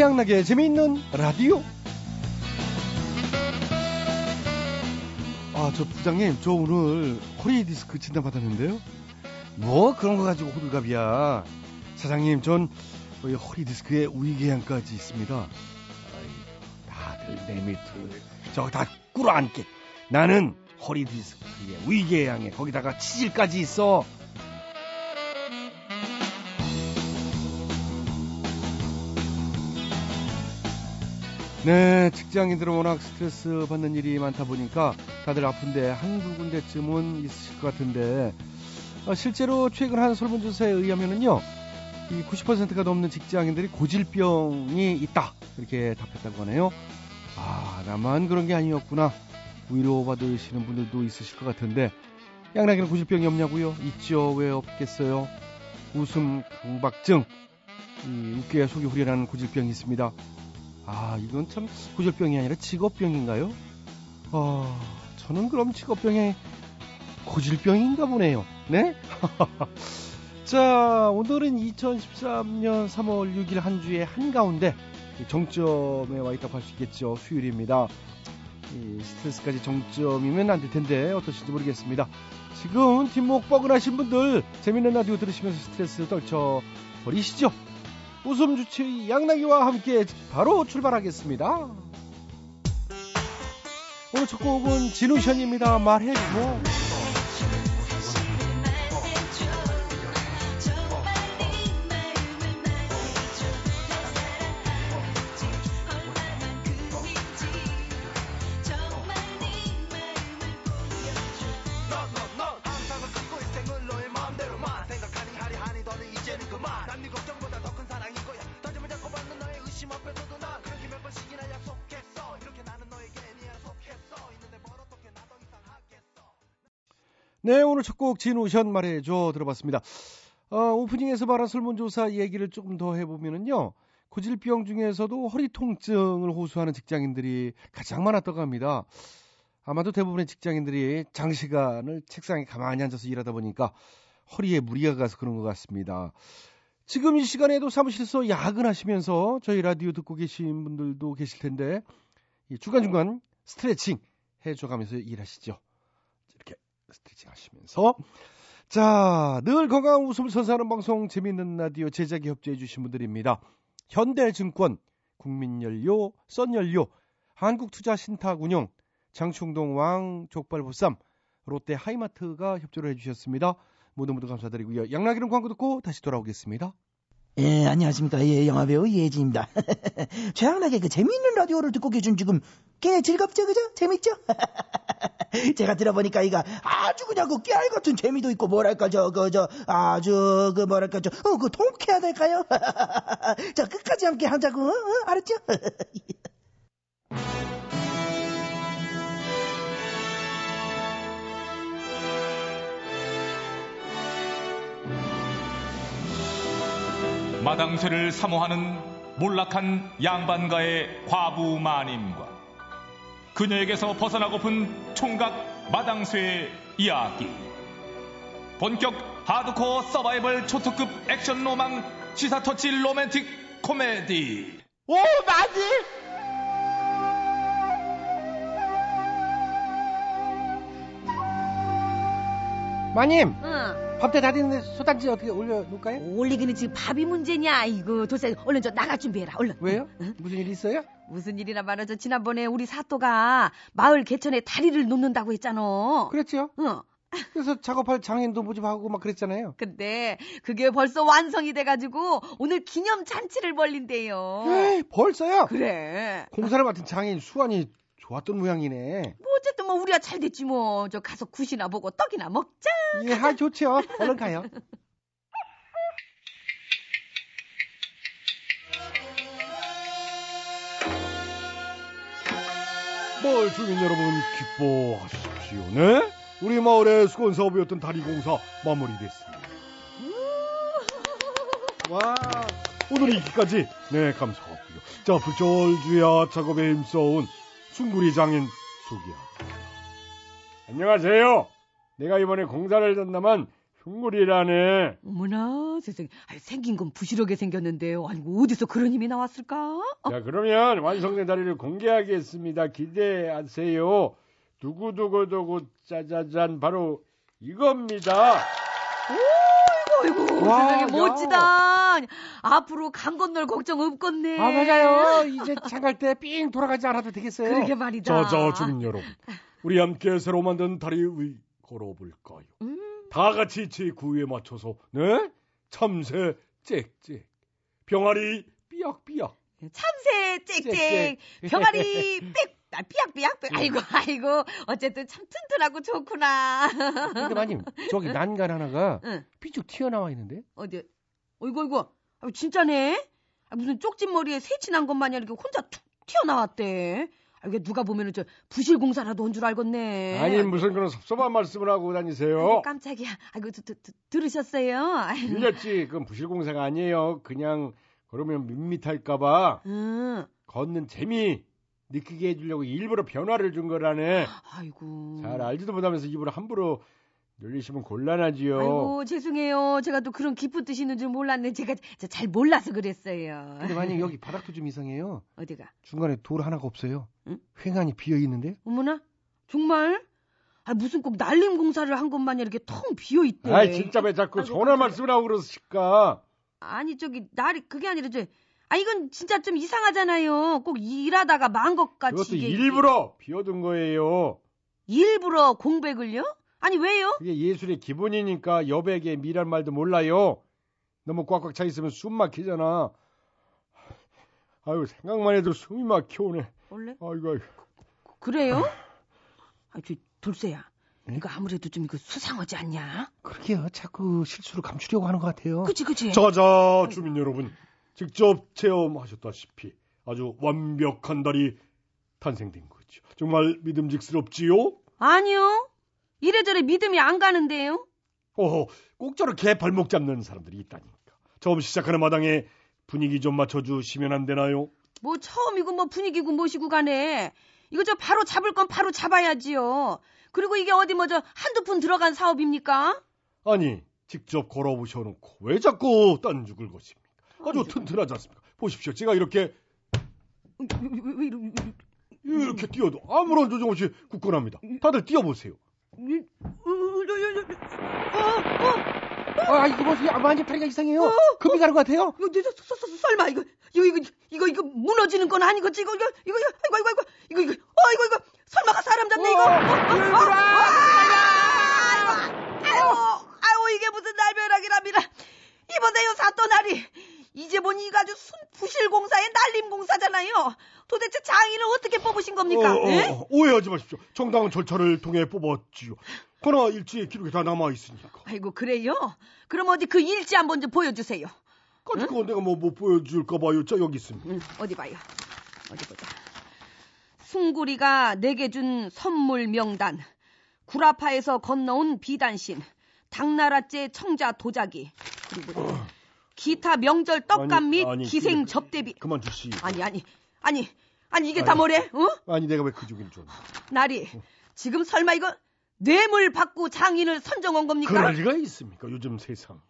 태양나게 재미있는 라디오. 아, 저 부장님, 저 오늘 허리 디스크 진단 받았는데요. 뭐 그런 거 가지고 호들갑이야. 사장님, 전 허리 디스크에 위궤양까지 있습니다. 다들 내 밑을 저거 다 꿇어앉게. 나는 허리 디스크에 위궤양에 거기다가 치질까지 있어. 네, 직장인들은 워낙 스트레스 받는 일이 많다 보니까 다들 아픈데 한두 군데쯤은 있으실 것 같은데 아, 실제로 최근 한 설문조사에 의하면은요, 이 90%가 넘는 직장인들이 고질병이 있다 이렇게 답했다고 하네요. 아, 나만 그런 게 아니었구나. 위로받으시는 분들도 있으실 것 같은데 양락이는 고질병이 없냐고요? 있죠. 왜 없겠어요? 웃음 강박증, 이 웃겨야 속이 후련하는 고질병이 있습니다. 아, 이건 참 고질병이 아니라 직업병인가요? 아, 저는 그럼 직업병의 고질병인가 보네요. 네? 자, 오늘은 2013년 3월 6일 한 주의 한가운데 정점에 와 있다고 할 수 있겠죠. 수요일입니다. 스트레스까지 정점이면 안 될 텐데 어떠신지 모르겠습니다. 지금 뒷목 뻐근하신 분들 재밌는 라디오 들으시면서 스트레스 떨쳐 버리시죠. 웃음 주치 양나기와 함께 바로 출발하겠습니다. 오늘 첫 곡은 진우션입니다. 말해주 오늘 첫 곡 진우션 말해줘 들어봤습니다. 어, 오프닝에서 말한 설문조사 얘기를 조금 더 해보면은요. 고질병 중에서도 허리 통증을 호소하는 직장인들이 가장 많았다고 합니다. 아마도 대부분의 직장인들이 장시간을 책상에 가만히 앉아서 일하다 보니까 허리에 무리가 가서 그런 것 같습니다. 지금 이 시간에도 사무실에서 야근하시면서 저희 라디오 듣고 계신 분들도 계실 텐데 중간중간 스트레칭 해줘가면서 일하시죠. 스트레칭 하시면서 자, 늘 건강한 웃음을 선사하는 방송 재미있는 라디오 제작에 협조해 주신 분들입니다. 현대증권, 국민연료, 썬연료, 한국투자신탁운용, 장충동 왕 족발보쌈, 롯데 하이마트가 협조를 해주셨습니다. 모두 모두 감사드리고요. 양락이는 광고 듣고 다시 돌아오겠습니다. 예, 안녕하십니까. 예, 영화배우 이혜진입니다. 최양락의 그 재미있는 라디오를 듣고 계신 지금 꽤 즐겁죠, 그죠? 재밌죠? 제가 들어보니까 이거 아주 그냥 그 깨알 같은 재미도 있고 뭐랄까 저 그 저 아주 그 뭐랄까 저그 어, 그 통쾌해야 될까요? 자 끝까지 함께 하자고 어? 어? 알았죠? 마당쇠를 사모하는 몰락한 양반가의 과부 마님과 그녀에게서 벗어나고픈 총각 마당쇠의 이야기 본격 하드코어 서바이벌 초특급 액션 로망 시사 터치 로맨틱 코미디 오 맞지? 마님, 응. 밥대 다 됐는데 소단지 어떻게 올려놓을까요? 올리기는 지금 밥이 문제냐? 이거 도대체 얼른 저 나가 준비해라. 얼른. 왜요? 무슨 일 있어요? 무슨 일이나 말하죠. 지난번에 우리 사또가 마을 개천에 다리를 놓는다고 했잖아. 그랬죠. 응. 그래서 작업할 장인도 모집하고 막 그랬잖아요. 근데 그게 벌써 완성이 돼가지고 오늘 기념 잔치를 벌린대요. 에이, 벌써요? 그래. 공사를 맡은 장인 수완이 좋았던 모양이네. 뭐 어쨌든 뭐 우리가 잘 됐지 뭐. 저 가서 굿이나 보고 떡이나 먹자. 예, 아, 좋죠. 얼른 가요. 마을 주민 여러분 기뻐하십시오. 네? 우리 마을의 수건 사업이었던 다리 공사 마무리됐습니다. 와, 오늘 이기까지 네 감사하고요. 자, 불철주야 작업에 힘써온 숭구리 장인 소개합니다. 안녕하세요. 내가 이번에 공사를 전담한 흉물이라네. 어머나 세상에 아유, 생긴 건 부실하게 생겼는데요. 아이고 어디서 그런 힘이 나왔을까? 자, 그러면 완성된 다리를 공개하겠습니다. 기대하세요. 두구두구두구 짜자잔 바로 이겁니다. 아이고 와, 세상에 야. 멋지다. 앞으로 강 건널 걱정 없겠네. 아 맞아요. 이제 장갈 때 삥 돌아가지 않아도 되겠어요. 그러게 말이다. 자자 주민 여러분, 우리 함께 새로 만든 다리 위 걸어볼까요? 음. 다 같이 제 구에 맞춰서 네 참새 짹짹 병아리 삐약삐약 참새 짹짹 병아리 빽 아, 삐약삐약 빽 아이고 아이고 어쨌든 참 튼튼하고 좋구나. 근데 마님 저기 난간 하나가 응. 삐쭉 튀어나와 있는데. 어디? 어이구 어이구. 아, 진짜네? 아, 무슨 쪽집 머리에 새치 난 것 마냥 이렇게 혼자 툭 튀어나왔대. 아, 이게 누가 보면은 저 부실 공사라도 한줄 알겠네. 아니 무슨 그런 섭섭한 말씀을 하고 아이고, 다니세요? 깜짝이야. 아이고 드, 드, 드, 들으셨어요? 아이고. 들렸지? 그건 부실 공사가 아니에요. 그냥 그러면 밋밋할까봐 응. 걷는 재미 느끼게 해주려고 일부러 변화를 준 거라네. 아이고. 잘 알지도 못하면서 입으로 함부로 늘리시면 곤란하지요. 아이고 죄송해요. 제가 또 그런 깊은 뜻이 있는 줄 몰랐네. 제가 저잘 몰라서 그랬어요. 근데 마님 여기 바닥도 좀 이상해요. 어디가? 중간에 돌 하나가 없어요. 응? 횡안이 비어 있는데. 어머나 정말? 아 무슨 꼭 날림 공사를 한 것만 이렇게 텅 비어 있대. 아이 진짜 왜 자꾸 아이고, 전화 깜짝이야. 말씀을 하고 그러실까? 아니 저기 날이 그게 아니라 저. 아 이건 진짜 좀 이상하잖아요. 꼭 일하다가 망 것 같이. 그것도 이게- 일부러 비워둔 거예요. 일부러 공백을요? 아니 왜요? 그게 예술의 기본이니까 여백의 미란 말도 몰라요. 너무 꽉꽉 차 있으면 숨 막히잖아. 아유 생각만 해도 숨이 막혀오네. 원래 아이고 아이고. 그 래요? 아 저 돌쇠야. 네? 이거 아무래도 좀 이거 수상하지 않냐? 그러게요. 자꾸 실수를 감추려고 하는 것 같아요. 그치 그치. 자자 주민 여러분 직접 체험하셨다시피 아주 완벽한 달이 탄생된 거죠. 정말 믿음직스럽지요? 아니요. 이래저래 믿음이 안 가는데요. 어허, 꼭 저렇게 발목 잡는 사람들이 있다니까. 처음 시작하는 마당에 분위기 좀 맞춰주시면 안 되나요? 뭐 처음이고 뭐 분위기고 뭐시고 간에 이거 저 바로 잡을 건 바로 잡아야지요. 그리고 이게 어디 뭐저 한두 푼 들어간 사업입니까? 아니, 직접 걸어보셔놓고 왜 자꾸 딴죽을 거십니까? 아주 튼튼하지 않습니까? 보십시오. 제가 이렇게 이렇게 뛰어도 아무런 조정 없이 굳건합니다. 다들 뛰어보세요. 이- 어, 어, 어, 어, 어, 아 이거 뭐지? 아, 완전 다리가 이상해요. 금이 가는 것 같아요. 이거 저, 저, 저, 저, 설마 이거 이거 이거 이거 이거 무너지는 건 아니겠지 이거 이거 이거 이거 아이고 아이고 이거 이거 어 이거 이거 설마가 사람 잡네 이거 어, 어, 어, 어, 아이고 아이고 아이고 이게 무슨 날벼락이랍니다 이번에요 사또나리 이제 보니 이거 아주 순 부실공사의 날림공사잖아요 도대체 장인을 어떻게 뽑으신 겁니까? 어, 어, 예? 어, 오해하지 마십시오. 정당한 절차를 통해 뽑았지요. 그러나 일지에 기록이 다 남아 있으니까. 아이고 그래요? 그럼 어디 그 일지 한번 좀 보여주세요 까짓 거 내가 뭐 못 보여줄까 봐요. 자 여기 있습니다. 응, 어디 봐요. 어디 보자. 숭구리가 내게 준 선물 명단. 구라파에서 건너온 비단신. 당나라제 청자 도자기. 그리고 뭐지? 기타 명절 떡감 및 기생 접대비. 그만 주시. 아니 아니 아니 아니 이게 다 아니. 뭐래? 어? 아니 내가 왜 그 죽인 줄. 나리 지금 설마 이거 뇌물 받고 장인을 선정한 겁니까? 그럴 리가 있습니까? 요즘 세상.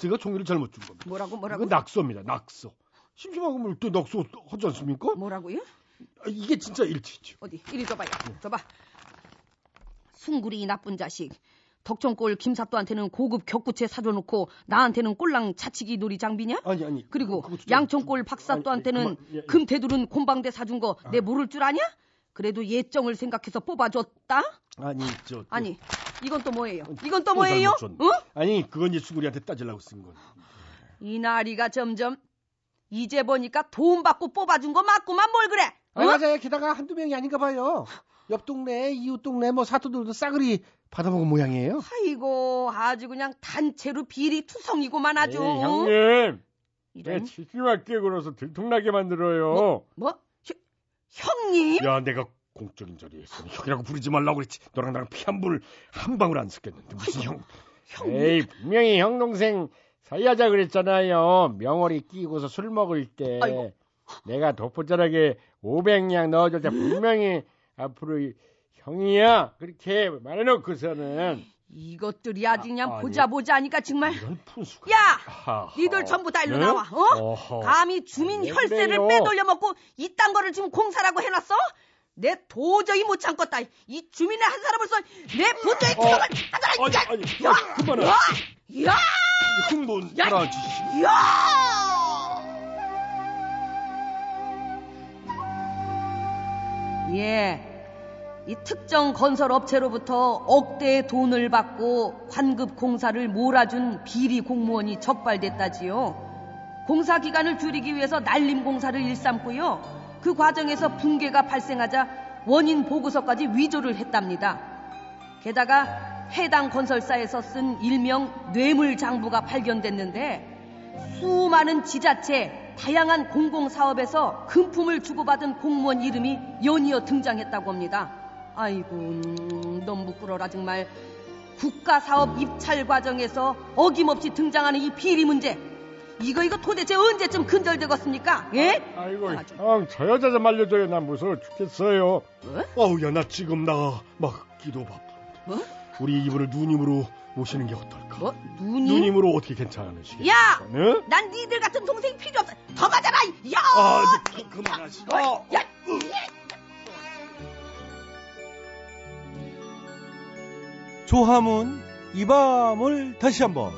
제가 종이를 잘못 준 겁니다. 뭐라고 뭐라고? 이거 낙서입니다. 낙서. 심심하고 뭘또 낙서 하지 않습니까? 뭐라고요? 아, 이게 진짜 일치죠. 어디 이리 줘봐요. 줘봐. 숭구리 이 나쁜 자식. 덕천골 김사또한테는 고급 격구체 사줘놓고 나한테는 꼴랑 차치기 놀이 장비냐? 아니 아니. 그리고 양천골 박사또한테는. 금태두른 곰방대 사준 거 내 모를 줄 아냐? 그래도 예정을 생각해서 뽑아줬다? 아니 저. 아니 이건 또 뭐예요? 이건 또 또 뭐예요? 어? 아니 그건 이제 수구리한테 따지려고 쓴 건. 이 나리가 점점 이제 보니까 돈 받고 뽑아준 거 맞구만 뭘 그래? 아, 어? 맞아요. 게다가 한두 명이 아닌가 봐요. 옆 동네, 이웃 동네, 뭐 사또들도 싸그리 받아먹은 모양이에요. 아이고 아주 그냥 단체로 비리 투성이고만 아주. 에이, 네, 형님. 왜 이런 치심하게 굴어서 들통나게 만들어요? 뭐? 혀, 형님? 야, 내가 공적인 자리에 있으니 형이라고 부르지 말라고 그랬지. 너랑 나랑 피 한 불, 한 방울 안 섞였는데 무슨 형. 형님? 에이, 분명히 형 동생 사이하자 그랬잖아요. 명월이 끼고서 술 먹을 때. 아이고. 내가 돋보자락에 500냥 넣어줄 때 분명히 앞으로 이 형이야. 그렇게 말해놓고서는. 이것들이 아주 그냥 아. 보자 보자 하니까 정말. 야! 하하. 니들 전부 다 일로 네? 나와 어? 어허. 감히 주민 왜 혈세를 그래요? 빼돌려 먹고 이딴 거를 지금 공사라고 해놨어? 내 도저히 못 참겠다 이 주민의 한 사람으로서 내 분노의 어. 투정을 아니, 아니, 야! 아, 그만해. 야! 야! 흥분 야! 하지. 야! 예. 이 특정 건설 업체로부터 억대의 돈을 받고 환급 공사를 몰아준 비리 공무원이 적발됐다지요. 공사 기간을 줄이기 위해서 날림 공사를 일삼고요. 그 과정에서 붕괴가 발생하자 원인 보고서까지 위조를 했답니다. 게다가 해당 건설사에서 쓴 일명 뇌물 장부가 발견됐는데 수많은 지자체, 다양한 공공사업에서 금품을 주고받은 공무원 이름이 연이어 등장했다고 합니다. 아이고, 음, 너무 부끄러라 정말. 국가사업 입찰 과정에서 어김없이 등장하는 이 비리 문제. 이거 이거 도대체 언제쯤 근절되겠습니까? 예? 아이고, 아주. 형, 저 여자 좀 알려줘요. 난 무서워 죽겠어요. 뭐? 어우, 야, 나 지금 나 막 기도 바쁜데. 뭐? 우리 이분을 누님으로 모시는 게 어떨까? 뭐? 누님? 누님으로 어떻게 괜찮으시겠어요? 야! 네? 난 니들 같은 동생 필요 없어. 더 맞아라. 야! 아, 그- 그만하시. 어, 야! 조화문 이 밤을 다시 한번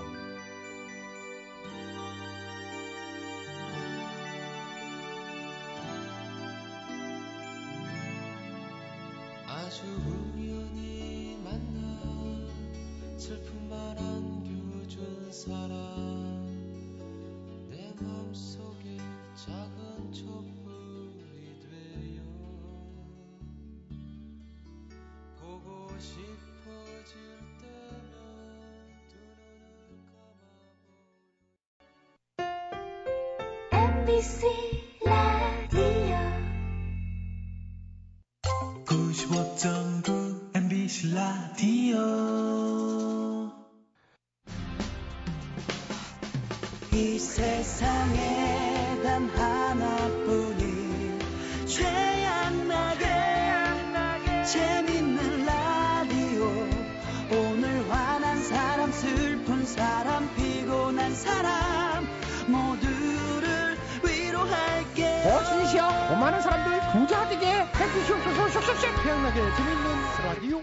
라디오 이 세상에 단 하나뿐인 최양나게 재밌는 라디오. 오늘 화난 사람 슬픈 사람 피곤한 사람 모두를 위로할게. 버스시여 많은 사람들 부자 되게 해주시옵소서. 쏙쏙쏙 태양나게 재밌는 라디오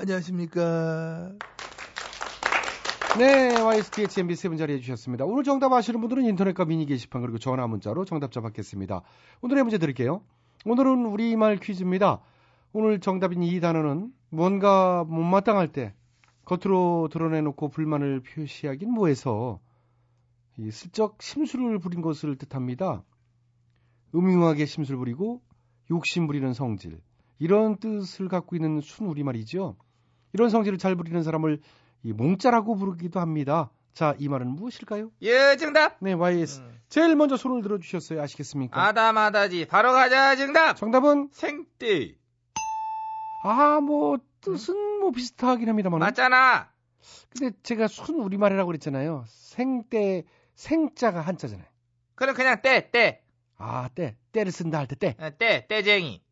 안녕하십니까 네, YSTHMB 세 분 자리해 주셨습니다. 오늘 정답 아시는 분들은 인터넷과 미니 게시판 그리고 전화 문자로 정답자 받겠습니다. 오늘의 문제 드릴게요. 오늘은 우리말 퀴즈입니다. 오늘 정답인 이 단어는 뭔가 못마땅할 때 겉으로 드러내놓고 불만을 표시하긴 뭐해서 이 슬쩍 심술을 부린 것을 뜻합니다. 음흉하게 심술 부리고 욕심 부리는 성질 이런 뜻을 갖고 있는 순 우리말이죠. 이런 성질을 잘 부리는 사람을 이 몽짜라고 부르기도 합니다. 자, 이 말은 무엇일까요? 예 정답. 네, YS. 제일 먼저 손을 들어 주셨어요. 아시겠습니까? 아다마다지 바로 가자 정답. 정답은 생떼. 아, 뭐 뜻은 뭐 비슷하긴 합니다만. 맞잖아. 근데 제가 순 우리말이라고 그랬잖아요. 생때 생자가 한자잖아요. 그럼 그냥 떼 떼. 아, 때 때를 쓴다 할때 때. 어, 떼 떼쟁이.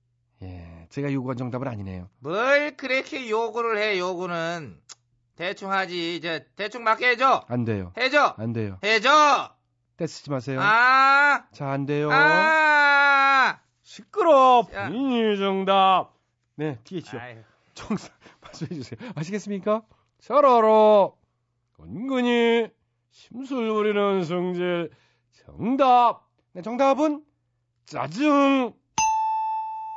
예, 제가 요구한 정답은 아니네요. 뭘 그렇게 요구를 해 요구는 대충 하지 이제 대충 맞게 해줘 안 돼요. 해줘 안 돼요. 해줘 때 쓰지 마세요. 아 자, 안 돼요. 아. 시끄러 야. 본인이 정답 네 TH요 정답 말씀해 주세요. 아시겠습니까? 샤라라 은근히 심술 부리는 성질 정답 네, 정답은 짜증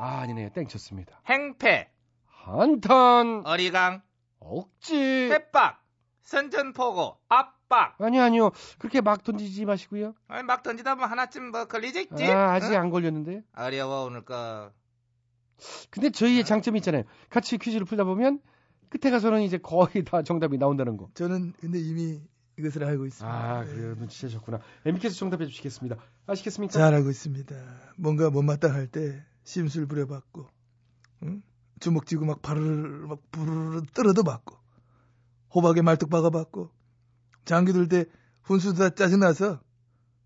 아, 아니네요. 땡쳤습니다. 행패 한탄 어리강 억지 햇박 선전포고 압박 아니 아니요. 그렇게 막 던지지 마시고요. 아니, 막 던지다 보면 하나쯤 뭐 걸리지 있지 아, 아직 응? 안 걸렸는데. 어려워 오늘 거 근데 저희의 장점이 있잖아요. 같이 퀴즈를 풀다 보면 끝에 가서는 이제 거의 다 정답이 나온다는 거. 저는 근데 이미 이것을 알고 있습니다. 아, 그래요. 눈치채셨구나. MB께서 정답해 주시겠습니다. 아시겠습니까? 잘 알고 있습니다. 뭔가 못마땅할 때 심술 부려봤고, 응? 주먹 쥐고 막 바르르 막 부르르 떨어도 봤고, 호박에 말뚝 박아봤고, 장기 둘 때 훈수 다 짜증나서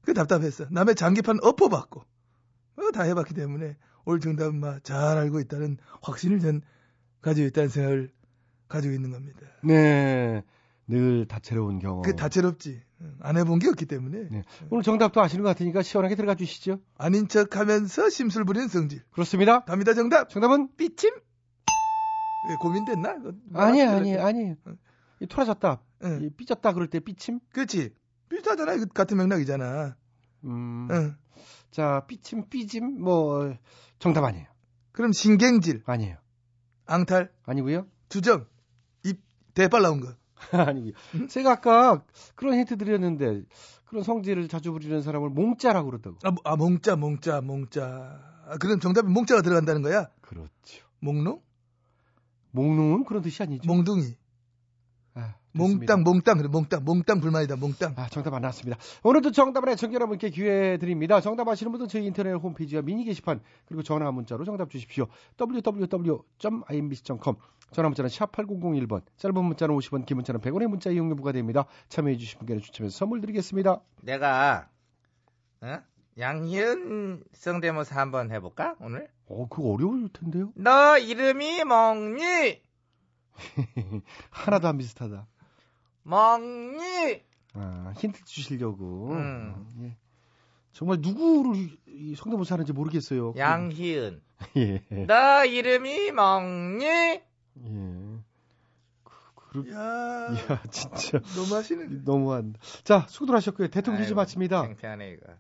그 답답했어. 남의 장기판 엎어봤고, 어, 다 해봤기 때문에 올 정답은 막 잘 알고 있다는 확신을 전 가지고 있다는 생각을 가지고 있는 겁니다. 네. 늘 다채로운 경험. 그 다채롭지. 응, 안 해본 게 없기 때문에 네. 오늘 정답도 아시는 것 같으니까 시원하게 들어가 주시죠. 아닌 척 하면서 심술 부리는 성질. 그렇습니다. 갑니다 정답. 정답은 삐침? 왜 고민됐나? 이거 아니에요, 아니에요, 때. 아니에요. 이 토라졌다, 응. 이 삐졌다 그럴 때 삐침. 그렇지. 비슷하잖아. 같은 맥락이잖아. 음. 응. 자, 삐침, 삐짐, 뭐 정답 아니에요. 그럼 신경질, 아니에요. 앙탈, 아니고요. 주정, 입 대빨 나온 거. 아니고요. 제가 아까 그런 힌트 드렸는데 그런 성질을 자주 부리는 사람을 몽자라고 그러다고. 아, 뭐- 아 몽자, 몽자, 몽자. 아, 그럼 정답에 몽자가 들어간다는 거야? 그렇죠. 몽농? 몽둥은 그런 뜻이 아니죠. 몽둥이. 아. 몽땅, 몽땅, 그래, 몽땅, 몽땅 불만이다, 몽땅. 아, 정답 안 나왔습니다. 오늘도 정답을 애청 여러분께 기회 드립니다. 정답 아시는 분은 저희 인터넷 홈페이지와 미니 게시판 그리고 전화 문자로 정답 주십시오. www.imbc.com 전화 문자는 샵 8001번 짧은 문자는 50원 긴 문자는 100원의 문자 이용료 부과됩니다. 참여해 주신 분께는 추첨해서 선물 드리겠습니다. 내가 어? 양희은 성대모사 한번 해볼까 오늘? 어, 그거 어려울 텐데요. 너 이름이 먹니? 하나도 안 비슷하다. 먹니? 아, 힌트 주시려고. 음. 예. 정말 누구를 이 성대모사 하는지 모르겠어요. 양희은. 예. 너 이름이 먹니? 예. 그, 그, 야, 야, 진짜. 너무 하시네. 너무한다. 자, 수고들 하셨고요. 대통령 퀴즈 마칩니다. 창피하네 이거.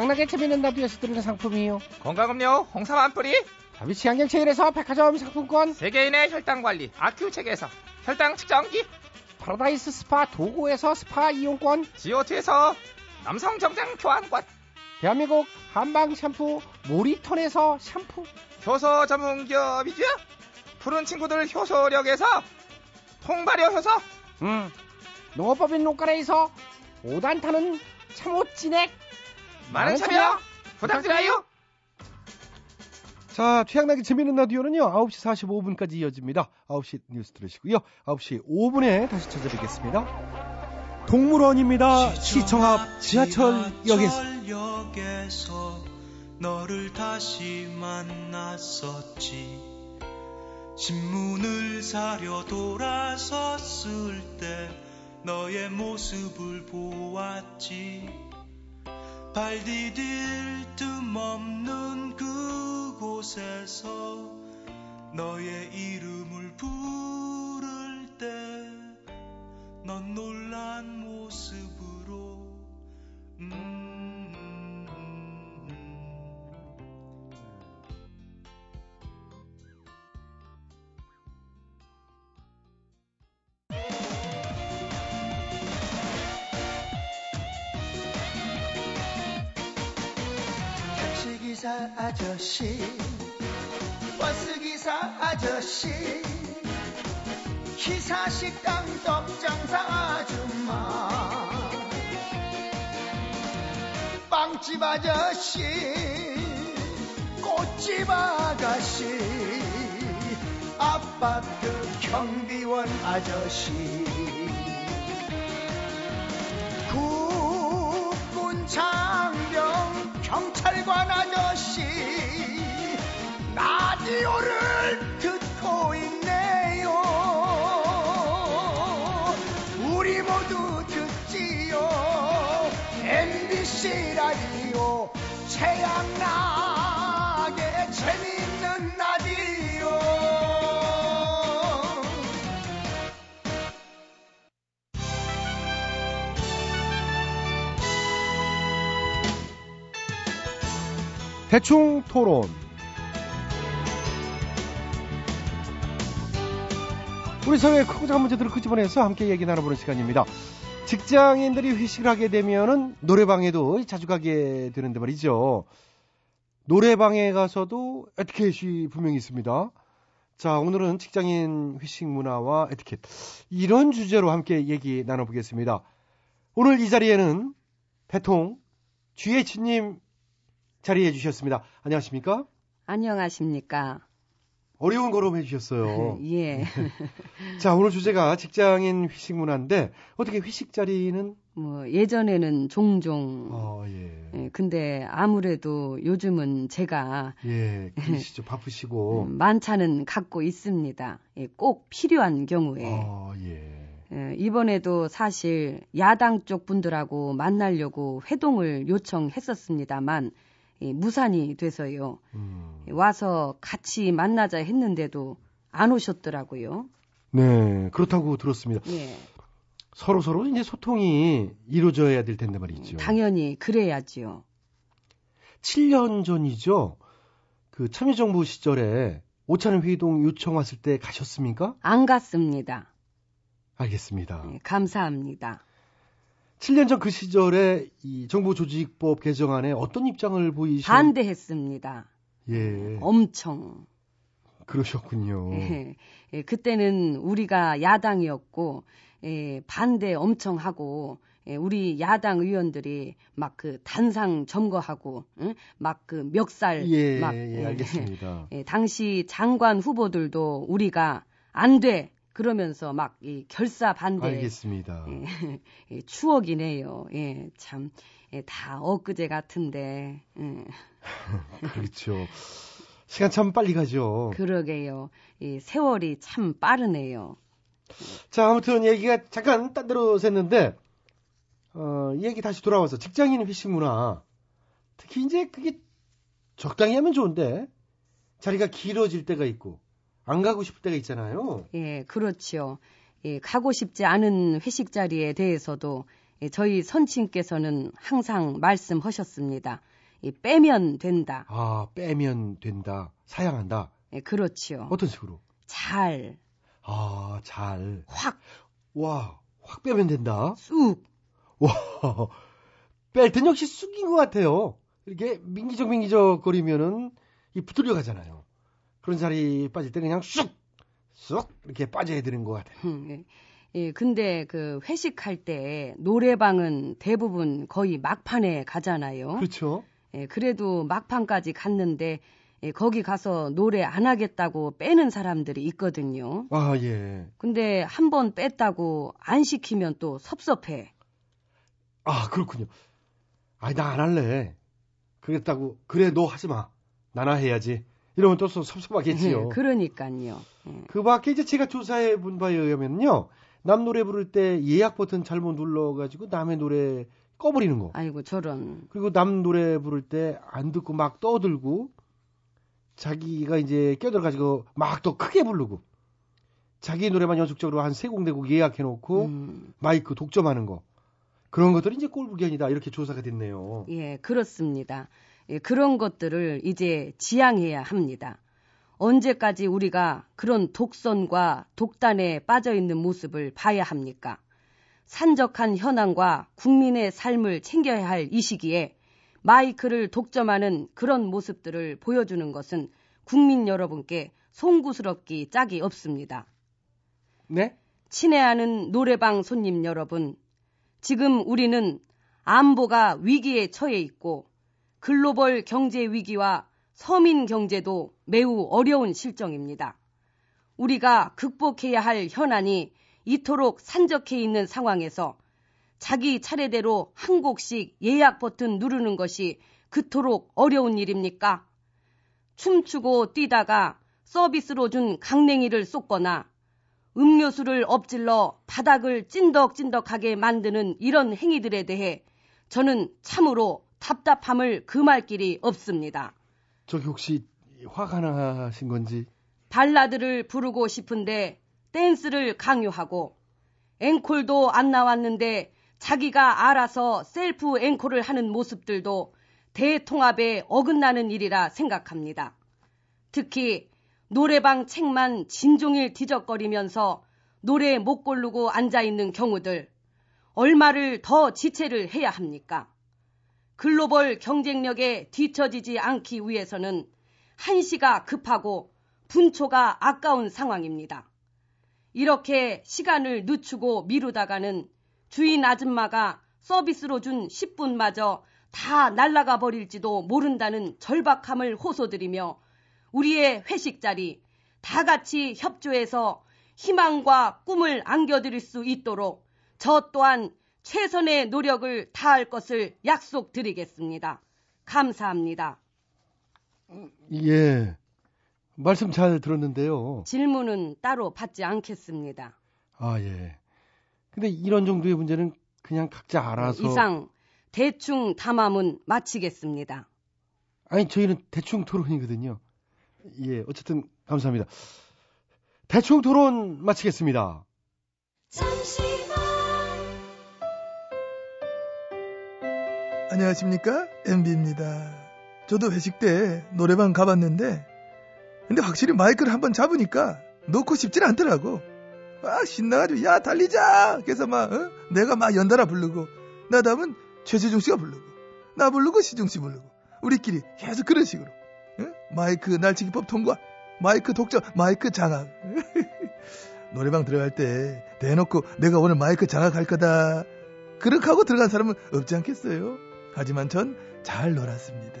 재밌는 라디오에서 드리는 상품이요. 건강음료 홍삼 한 뿌리. 다비치 안경체인에서 백화점 상품권. 세계인의 혈당 관리 아큐 책에서 혈당 측정기. 파라다이스 스파 도고에서 스파 이용권. 지오투에서 남성 정장 교환권. 대한민국 한방 샴푸 모리턴에서 샴푸. 효소 전문 기업이죠. 푸른 친구들 효소력에서 통발효 효소. 음. 농업법인 농가래에서 5단 타는 참옷 진액. 많은 참여 부탁드려요. 자, 취향나게 재밌는 라디오는요, 9시 45분까지 이어집니다. 9시 뉴스 들으시고요. 9시 5분에 다시 찾아뵙겠습니다. 동물원입니다. 시청 앞 지하철역에서. 지하철역에서 너를 다시 만났었지 신문을 사려 돌아섰을 때 너의 모습을 보았지 발 디딜 틈 없는 그곳에서 너의 이름을 부를 때 넌 놀란 모습으로 음, 아저씨 버스기사 아저씨 기사식당 떡장사 아줌마 빵집 아저씨 꽃집 아가씨 아파트 경비원 아저씨. 국군 장병 경찰관 아저씨 라디오를 듣고 있네요. 우리 모두 듣지요. MBC 라디오 최양락 대충 토론. 우리 사회의 크고 작은 문제들을 끄집어내서 함께 얘기 나눠보는 시간입니다. 직장인들이 회식을 하게 되면은 노래방에도 자주 가게 되는데 말이죠. 노래방에 가서도 에티켓이 분명히 있습니다. 자, 오늘은 직장인 회식 문화와 에티켓. 이런 주제로 함께 얘기 나눠보겠습니다. 오늘 이 자리에는 대통 GH님 자리해 주셨습니다. 안녕하십니까? 안녕하십니까. 어려운 걸음 해주셨어요. 예. 자, 오늘 주제가 직장인 회식 문화인데, 어떻게 회식 자리는? 뭐, 예전에는 종종. 어, 예. 예, 근데 아무래도 요즘은 제가. 예, 그러시죠. 바쁘시고. 음, 만차는 갖고 있습니다. 예, 꼭 필요한 경우에. 어, 예. 예, 이번에도 사실 야당 쪽 분들하고 만나려고 회동을 요청했었습니다만, 예, 무산이 돼서요. 음. 와서 같이 만나자 했는데도 안 오셨더라고요. 네, 그렇다고 들었습니다. 예. 서로 서로 이제 소통이 이루어져야 될 텐데 말이죠. 당연히 그래야지요. 7년 전이죠. 그 참여정부 시절에 오찬 회동 요청 왔을 때 가셨습니까? 안 갔습니다. 알겠습니다. 예, 감사합니다. 7년 전 그 시절에 이 정부 조직법 개정안에 어떤 입장을 보이시 반대했습니다. 예. 엄청. 그러셨군요. 예, 예, 그때는 우리가 야당이었고 예, 반대 엄청 하고 예, 우리 야당 의원들이 막 그 단상 점거하고 응? 막그 멱살 예, 막 예, 알겠습니다. 예, 당시 장관 후보들도 우리가 안 돼 그러면서 막 이 결사 반대 알겠습니다. 예, 예, 추억이네요. 예, 참, 예, 다 엊그제 같은데, 예, 그렇죠. 시간 참 빨리 가죠. 그러게요. 이 세월이 참 빠르네요. 자, 아무튼 얘기가 잠깐 딴 데로 샜는데, 어, 이 얘기 다시 돌아와서 직장인 회식 문화. 특히 이제 그게 적당히 하면 좋은데, 자리가 길어질 때가 있고, 안 가고 싶을 때가 있잖아요. 예, 그렇죠. 예, 가고 싶지 않은 회식 자리에 대해서도 예, 저희 선친께서는 항상 말씀하셨습니다. 이 빼면 된다. 아, 빼면 된다. 사양한다. 예, 그렇지요. 어떤 식으로? 잘, 아, 잘. 확, 와, 확 빼면 된다. 쑥. 와, 뺄 땐 역시 쑥인 것 같아요. 이렇게 민기적 민기적 거리면은 이 부들려 가잖아요. 그런 자리 빠질 때 그냥 쑥! 쑥! 이렇게 빠져야 되는 것 같아요. 음, 예. 예, 근데 그 회식할 때 노래방은 대부분 거의 막판에 가잖아요. 그렇죠. 예, 그래도 막판까지 갔는데 예, 거기 가서 노래 안 하겠다고 빼는 사람들이 있거든요. 아, 예. 근데 한 번 뺐다고 안 시키면 또 섭섭해. 아, 그렇군요. 아니, 나 안 할래. 그랬다고, 그래, 너 하지 마. 나나 해야지. 이러면 또 섭섭하겠지요. 예, 그러니까요. 예. 그 밖에 이제 제가 조사해 본 바에 의하면요. 남 노래 부를 때 예약 버튼 잘못 눌러가지고 남의 노래 꺼버리는 거. 아이고 저런. 그리고 남 노래 부를 때 안 듣고 막 떠들고 자기가 이제 껴들어가지고 막더 크게 부르고 자기 노래만 연속적으로 한 세 곡네곡 예약해놓고 음, 마이크 독점하는 거 그런 것들이 이제 꼴불견이다 이렇게 조사가 됐네요. 예, 그렇습니다. 예, 그런 것들을 이제 지양해야 합니다. 언제까지 우리가 그런 독선과 독단에 빠져 있는 모습을 봐야 합니까? 산적한 현황과 국민의 삶을 챙겨야 할 이 시기에 마이크를 독점하는 그런 모습들을 보여주는 것은 국민 여러분께 송구스럽기 짝이 없습니다. 네? 친애하는 노래방 손님 여러분, 지금 우리는 안보가 위기에 처해 있고 글로벌 경제 위기와 서민 경제도 매우 어려운 실정입니다. 우리가 극복해야 할 현안이 이토록 산적해 있는 상황에서 자기 차례대로 한 곡씩 예약 버튼 누르는 것이 그토록 어려운 일입니까? 춤추고 뛰다가 서비스로 준 강냉이를 쏟거나 음료수를 엎질러 바닥을 찐덕찐덕하게 만드는 이런 행위들에 대해 저는 참으로 답답함을 금할 길이 없습니다. 저기 혹시 화가 나신 건지 발라드를 부르고 싶은데 댄스를 강요하고 앵콜도 안 나왔는데 자기가 알아서 셀프 앵콜을 하는 모습들도 대통합에 어긋나는 일이라 생각합니다. 특히 노래방 책만 진종일 뒤적거리면서 노래 못 고르고 앉아 있는 경우들 얼마를 더 지체를 해야 합니까? 글로벌 경쟁력에 뒤처지지 않기 위해서는 한시가 급하고 분초가 아까운 상황입니다. 이렇게 시간을 늦추고 미루다가는 주인 아줌마가 서비스로 준 10분마저 다 날라가 버릴지도 모른다는 절박함을 호소드리며 우리의 회식 자리 다 같이 협조해서 희망과 꿈을 안겨드릴 수 있도록 저 또한 최선의 노력을 다할 것을 약속드리겠습니다. 감사합니다. 예. 말씀 잘 들었는데요. 질문은 따로 받지 않겠습니다. 아, 예. 근데 이런 정도의 문제는 그냥 각자 알아서. 이상 대충 담화문 마치겠습니다. 아니, 저희는 대충 토론이거든요. 예, 어쨌든 감사합니다. 대충 토론 마치겠습니다. 안녕하십니까? MB입니다. 저도 회식 때 노래방 가봤는데, 근데 확실히 마이크를 한번 잡으니까 놓고 싶진 않더라고. 아, 신나가지고, 야, 달리자! 그래서 막, 어? 내가 막 연달아 부르고, 나 다음은 최재중 씨가 부르고, 나 부르고 시중 씨 부르고, 우리끼리 계속 그런 식으로. 어? 마이크 날치기법 통과, 마이크 독점, 마이크 장악. 노래방 들어갈 때 대놓고 내가 오늘 마이크 장악할 거다. 그렇게 하고 들어간 사람은 없지 않겠어요? 하지만 전 잘 놀았습니다.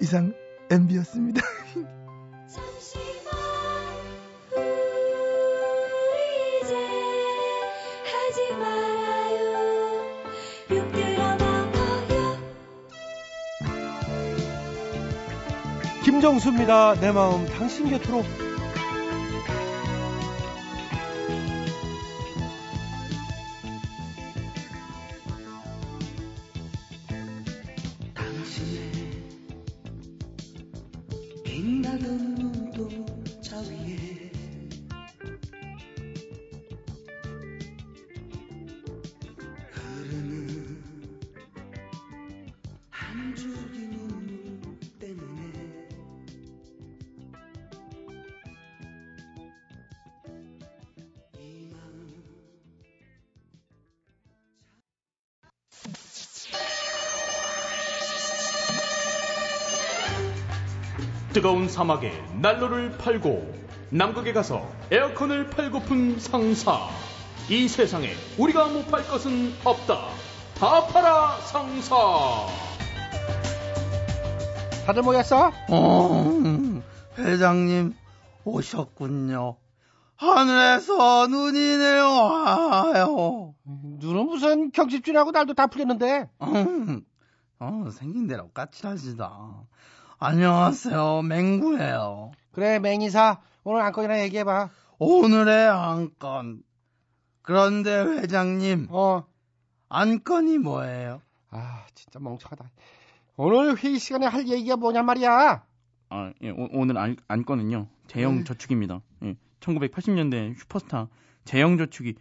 이상 MB였습니다. 김정수입니다. 내 마음 당신 곁으로. 뜨거운 사막에 난로를 팔고 남극에 가서 에어컨을 팔고픈 상사. 이 세상에 우리가 못 팔 것은 없다. 다 팔아 상사. 다들 모였어? 어, 회장님 오셨군요. 하늘에서 눈이 내려와요. 눈은 무슨 경집주라고 날도 다 풀렸는데. 음, 어, 생긴 대로 까칠하시다. 안녕하세요, 맹구예요. 그래, 맹이사. 오늘 안건이나 얘기해봐. 오늘의 안건. 그런데 회장님, 어. 안건이 뭐예요? 아, 진짜 멍청하다. 오늘 회의 시간에 할 얘기가 뭐냔 말이야. 아, 예, 오, 늘 안, 안건은요. 재형 네. 저축입니다. 예, 1980년대 슈퍼스타 재형 저축이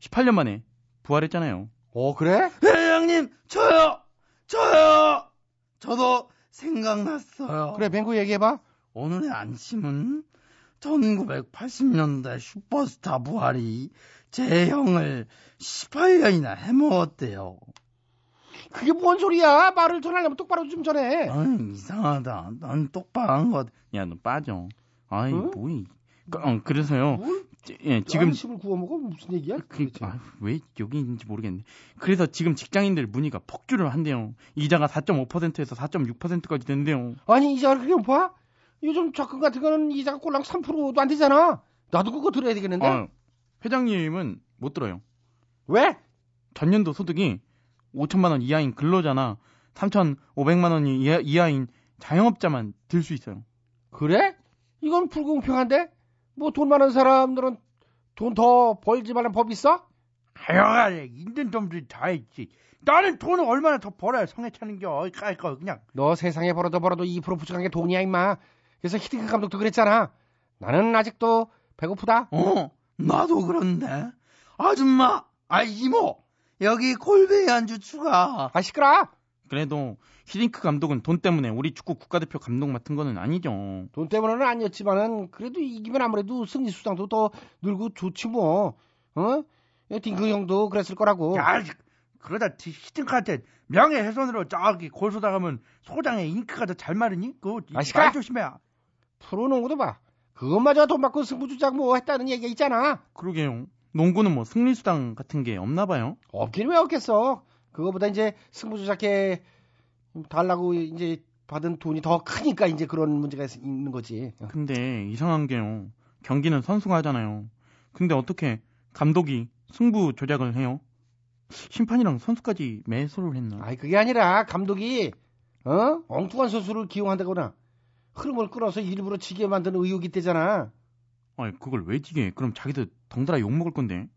18년 만에 부활했잖아요. 어, 그래? 회장님, 저요! 저요! 저도 생각났어요. 그래, 맹구 얘기해봐. 오늘의 안심은 1980년대 슈퍼스타 부활이 재형을 18년이나 해먹었대요. 그게 뭔 소리야? 말을 전하려면 똑바로 좀 전해. 아이, 이상하다. 난 똑바로 한 것. 야, 너 빠져. 아이, 응? 뭐이. 그, 어, 그래서요. 뭘? 예, 지금 안심을 구워 먹어? 무슨 얘기야? 그, 아, 왜 여기 있는지 모르겠네. 그래서 지금 직장인들 문의가 폭주를 한대요. 이자가 4.5%에서 4.6%까지 된대요. 아니, 이자를 그렇게 봐? 요즘 적금 같은 거는 이자가 꼴랑 3%도 안 되잖아. 나도 그거 들어야 되겠는데? 아, 회장님은 못 들어요. 왜? 전년도 소득이 5천만 원 이하인 근로자나 3,500만 원이 이하, 이하인 자영업자만 들 수 있어요. 그래? 이건 불공평한데? 뭐 돈 많은 사람들은 돈 더 벌지 말란 법 있어? 하여간에 있는 놈들이 다 있지. 나는 돈을 얼마나 더 벌어야 성에 차는겨. 깔거 그냥. 너 세상에 벌어도 벌어도 2% 부족한 게 돈이야 임마. 그래서 히딩크 감독도 그랬잖아. 나는 아직도 배고프다. 어, 나도 그런데. 아줌마, 아 이모, 여기 골뱅이 안주 추가. 아 시끄러. 그래도 히딩크 감독은 돈 때문에 우리 축구 국가대표 감독 맡은 거는 아니죠. 돈 때문에는 아니었지만은 그래도 이기면 아무래도 승리 수당도 더 늘고 좋지 뭐. 어? 딩크 형도 그랬을 거라고. 야, 그러다 히든카한테 명예훼손으로 저기 골소당하면 소장에 잉크가 더 잘 마르니? 그거 아! 말 조심해. 프로 농구도 봐. 그것마저 돈 받고 승부주작 뭐 했다는 얘기가 있잖아. 그러게요. 농구는 뭐 승리수당 같은 게 없나 봐요. 없긴 왜 없겠어. 그거보다 이제 승부주작해 달라고 이제 받은 돈이 더 크니까 이제 그런 문제가 있는 거지. 근데 이상한 게요. 경기는 선수가 하잖아요. 근데 어떻게 감독이 승부 조작을 해요? 심판이랑 선수까지 매소를 했나? 아니 그게 아니라 감독이 어 엉뚱한 선수를 기용한다거나 흐름을 끌어서 일부러 지게 만드는 의혹이 있대잖아. 아니 그걸 왜 지게? 그럼 자기도 덩달아 욕 먹을 건데.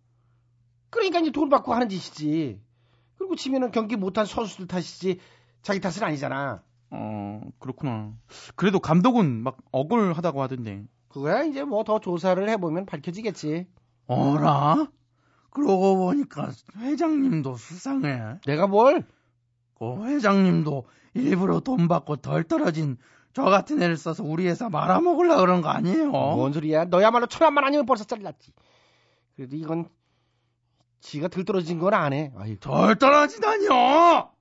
그러니까 이제 돈 받고 하는 짓이지. 그리고 지면은 경기 못한 선수들 탓이지 자기 탓은 아니잖아. 어 그렇구나. 그래도 감독은 막 억울하다고 하던데. 그거야 이제 뭐 더 조사를 해보면 밝혀지겠지. 어라? 그러고 보니까 회장님도 수상해. 내가 뭘? 그 회장님도 일부러 돈 받고 덜 떨어진 저 같은 애를 써서 우리 회사 말아먹으려 그런 거 아니에요? 뭔 소리야? 너야말로 천원만 아니면 벌써 잘났지. 그래도 이건 지가 들 떨어진 건 안 해. 아이고. 덜 떨어지다니요!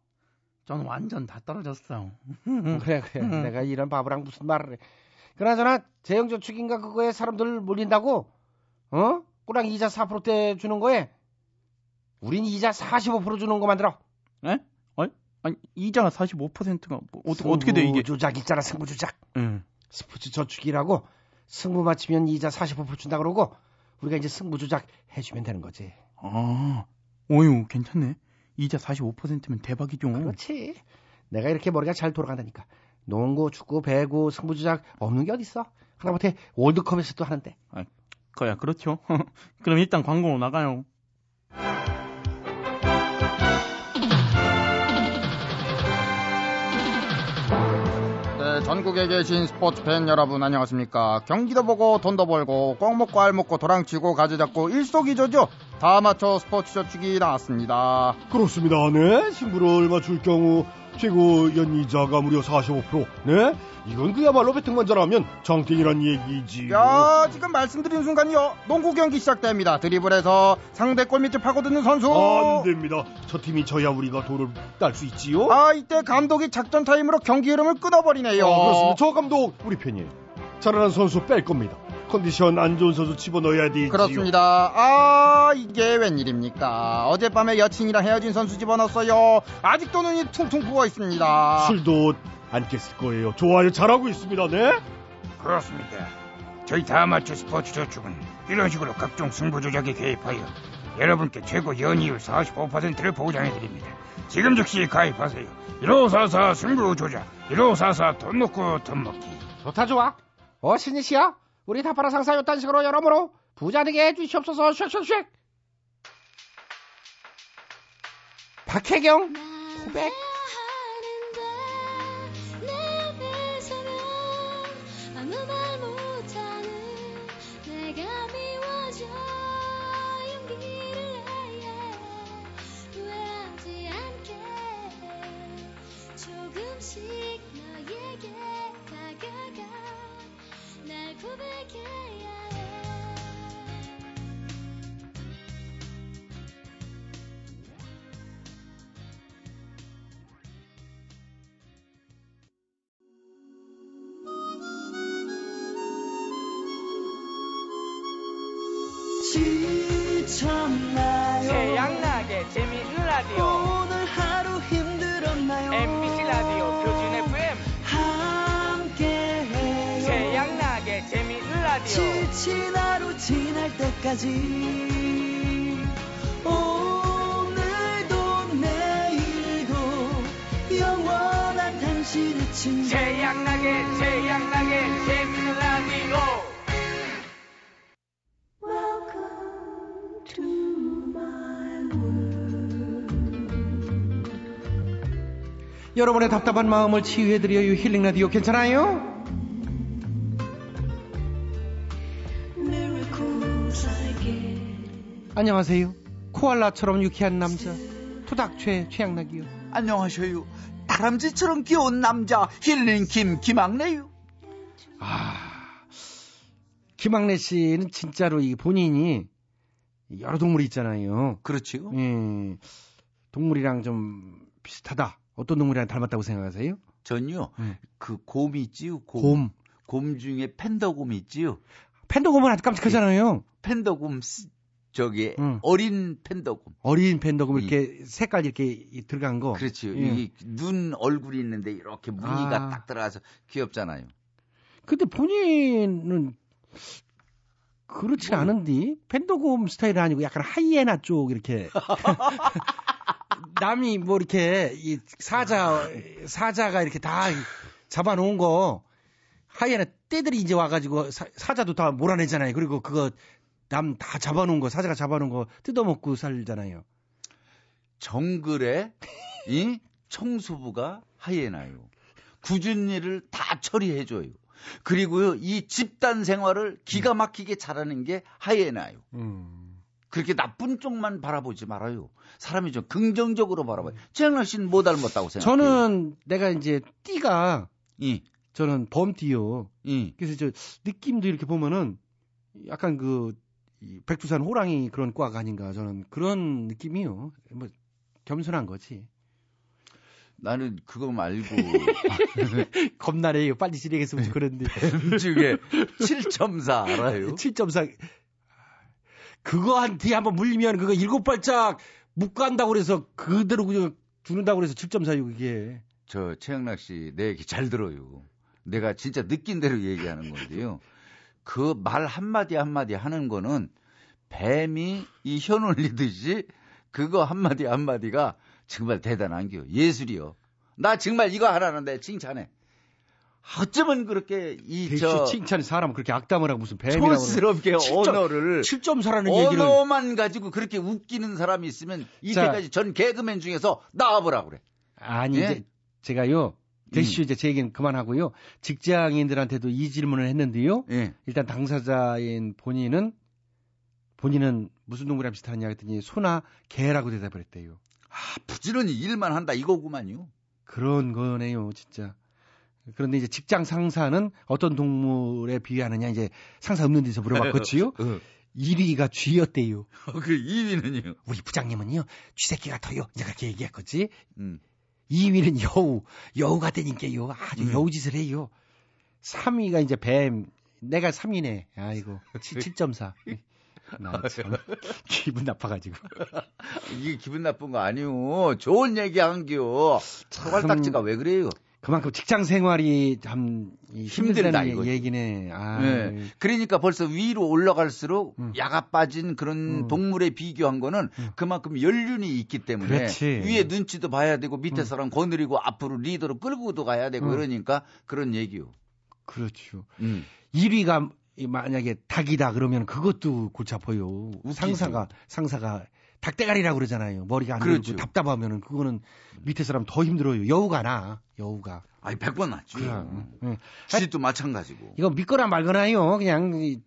전 완전 다 떨어졌어요. 그래 그래. 음. 내가 이런 바보랑 무슨 말을 해. 그나저나 재형저축인가 그거에 사람들 몰린다고? 어? 꾸랑 이자 4%대 주는 거에 우린 이자 45% 주는 거 만들어. 에? 아니, 아니 이자가 45%가 뭐, 어떻게 어떻게 돼 이게? 승부조작 있잖아 승부 조작. 응. 스포츠 저축이라고 승부 맞추면 이자 45% 준다 그러고 우리가 이제 승부 조작 해주면 되는 거지. 아, 오유 괜찮네. 이자 45%면 대박이죠. 그렇지. 내가 이렇게 머리가 잘 돌아간다니까. 농구, 축구, 배구, 승부조작 없는 게 어딨어? 하다못해 월드컵에서도 하는데. 거야 그렇죠. 그럼 일단 광고 나가요. 전국에 계신 스포츠 팬 여러분 안녕하십니까. 경기도 보고 돈도 벌고 꼭 먹고 알 먹고 도랑치고 가지 잡고 일석이조죠. 다 맞춰 스포츠 저축이 나왔습니다. 그렇습니다. 네. 신부를 줄 경우 최고 연이자가 무려 45%. 네. 이건 그야말로 배팅만자라면 장땡이란 얘기지요. 야 지금 말씀드린 순간요 농구 경기 시작됩니다. 드리블해서 상대 골 밑을 파고드는 선수. 안 됩니다. 저 팀이 져야 우리가 돈을 딸 수 있지요. 아 이때 감독이 작전 타임으로 경기 흐름을 끊어버리네요. 아, 그렇습니다. 저 감독 우리 편이에요. 잘하는 선수 뺄 겁니다. 컨디션 안 좋은 선수 집어넣어야 되지요. 그렇습니다. 아 이게 웬일입니까? 어젯밤에 여친이랑 헤어진 선수 집어넣었어요. 아직도 눈이 퉁퉁 부어 있습니다. 술도 안 깼을 거예요. 좋아요. 잘하고 있습니다. 네. 그렇습니다. 저희 다마초 스포츠 저축은 이런 식으로 각종 승부 조작에 개입하여 여러분께 최고 연이율 45%를 보장해 드립니다. 지금 즉시 가입하세요. 1544 승부 조작, 1544돈 먹고 돈 먹기. 좋다 좋아. 어 신이시여 우리 다파라 상사 요딴 식으로 여러모로 부자 되게 해주시옵소서 쉑쉑쉑. 박혜경 고백. 태양나게 재미있는 라디오 지친 하루 지날 때까지 오늘도 내일도 영원한 당신의 친구. 태양나게 태양나게 재미있는 라디오 여러분의 답답한 마음을 치유해드려요 힐링 라디오. 괜찮아요? 안녕하세요. 코알라처럼 유쾌한 남자 토닥최 최양락이요. 안녕하셔요. 다람쥐처럼 귀여운 남자 힐링 김 김학래요. 김학래 씨는 진짜로 이 본인이 여러 동물이 있잖아요. 그렇지요. 예. 동물이랑 좀 비슷하다. 어떤 동물이랑 닮았다고 생각하세요? 전요. 네. 그 곰이 있지요. 곰. 곰. 곰 중에 팬더곰이 있지요. 팬더곰은 아주 깜찍하잖아요. 팬더곰 스- 저기 응. 어린 팬더곰. 어린 팬더곰 이렇게 색깔 이렇게 이- 들어간 거. 그렇죠. 예. 이눈 얼굴이 있는데 이렇게 무늬가 아. 딱 들어가서 귀엽잖아요. 근데 본인은 그렇지 뭐. 않은데 팬더곰 스타일은 아니고 약간 하이에나 쪽 이렇게 남이 뭐 이렇게 이 사자 사자가 이렇게 다 잡아놓은 거 하이에나 떼들이 이제 와가지고 사, 사자도 다 몰아내잖아요. 그리고 그거 남 다 잡아놓은 거 사자가 잡아놓은 거 뜯어먹고 살잖아요. 정글에 이 청소부가 하이에나요. 굳은 일을 다 처리해줘요. 그리고요, 이 집단 생활을 기가 막히게 잘하는 게 하이에나요. 그렇게 나쁜 쪽만 바라보지 말아요. 사람이 좀 긍정적으로 바라봐요. 최양락 씨는 뭐 닮았다고 생각해요? 저는 내가 이제 띠가 이 저는 범띠요. 이 그래서 저 느낌도 이렇게 보면은 약간 그 이 백두산 호랑이 그런 과가 아닌가 저는 그런 느낌이요. 뭐 겸손한 거지. 나는 그거 말고 겁나네 요. 빨리 지내겠으면 그런데. 뱀 중에 7.4 알아요? 7.4. 그거 한 뒤에 한번 물리면 그거 일곱 발짝 묶고 한다고 그래서 그대로 그냥 죽는다고 그래서 7.4요 그게. 저 최양락 씨 내 얘기 잘 들어요. 내가 진짜 느낀 대로 얘기하는 건데요. 그 말 한마디 한마디 하는 거는 뱀이 이혀 놀리듯이 그거 한마디 한마디가 정말 대단한 겨. 예술이요. 나 정말 이거 하라는데 칭찬해. 어쩌면 그렇게 이저 칭찬이 사람 그렇게 악담을 하고 무슨 뱀이라고. 촌스럽게 언어를 7.4라는 얘기를 언어만 가지고 그렇게 웃기는 사람이 있으면 이때까지 전 개그맨 중에서 나와보라 그래. 아니 예? 이제 제가요. 대시 이제 제 얘기는 그만하고요. 직장인들한테도 이 질문을 했는데요. 예. 일단 당사자인 본인은 본인은 무슨 동물이랑 비슷하냐 했더니 소나 개라고 대답을 했대요. 아, 부지런히 일만 한다 이거구만요. 그런 거네요, 진짜. 그런데 이제 직장 상사는 어떤 동물에 비유하느냐 이제 상사 없는 데서 물어봤겠지요. 어. 1위가 쥐였대요. 그 2위는요? 우리 부장님은요, 쥐새끼 같아요. 이제 그렇게 얘기했겠지. 음. 2위는 여우, 여우가 되니까요. 아주 음. 여우짓을 해요. 3위가 이제 뱀, 내가 3위네. 아이고, 7.4. 나 참, 기분 나빠가지고. 이게 기분 나쁜 거 아니오. 좋은 얘기 한겨. 소갈딱지가 왜 그래요? 그만큼 직장 생활이 참이 힘들다, 이거지. 얘기네. 아, 네. 그러니까 벌써 위로 올라갈수록 음. 야가 빠진 그런 동물에 비교한 거는 그만큼 연륜이 있기 때문에 그렇지. 위에 눈치도 봐야 되고 밑에 사람 거느리고 앞으로 리더로 끌고도 가야 되고 음. 그러니까 그런 얘기요. 그렇죠. 음. 1위가 만약에 닭이다 그러면 그것도 골치 아파요. 상사가 상사가 닭대가리라고 그러잖아요. 머리가 안 그렇죠. 답답하면은 그거는 밑에 사람 더 힘들어요. 여우가 나. 여우가. 아니 100번 낫지. 그럼. 응. 쥐도 마찬가지고. 이거 믿거나 말거나요. 그냥 이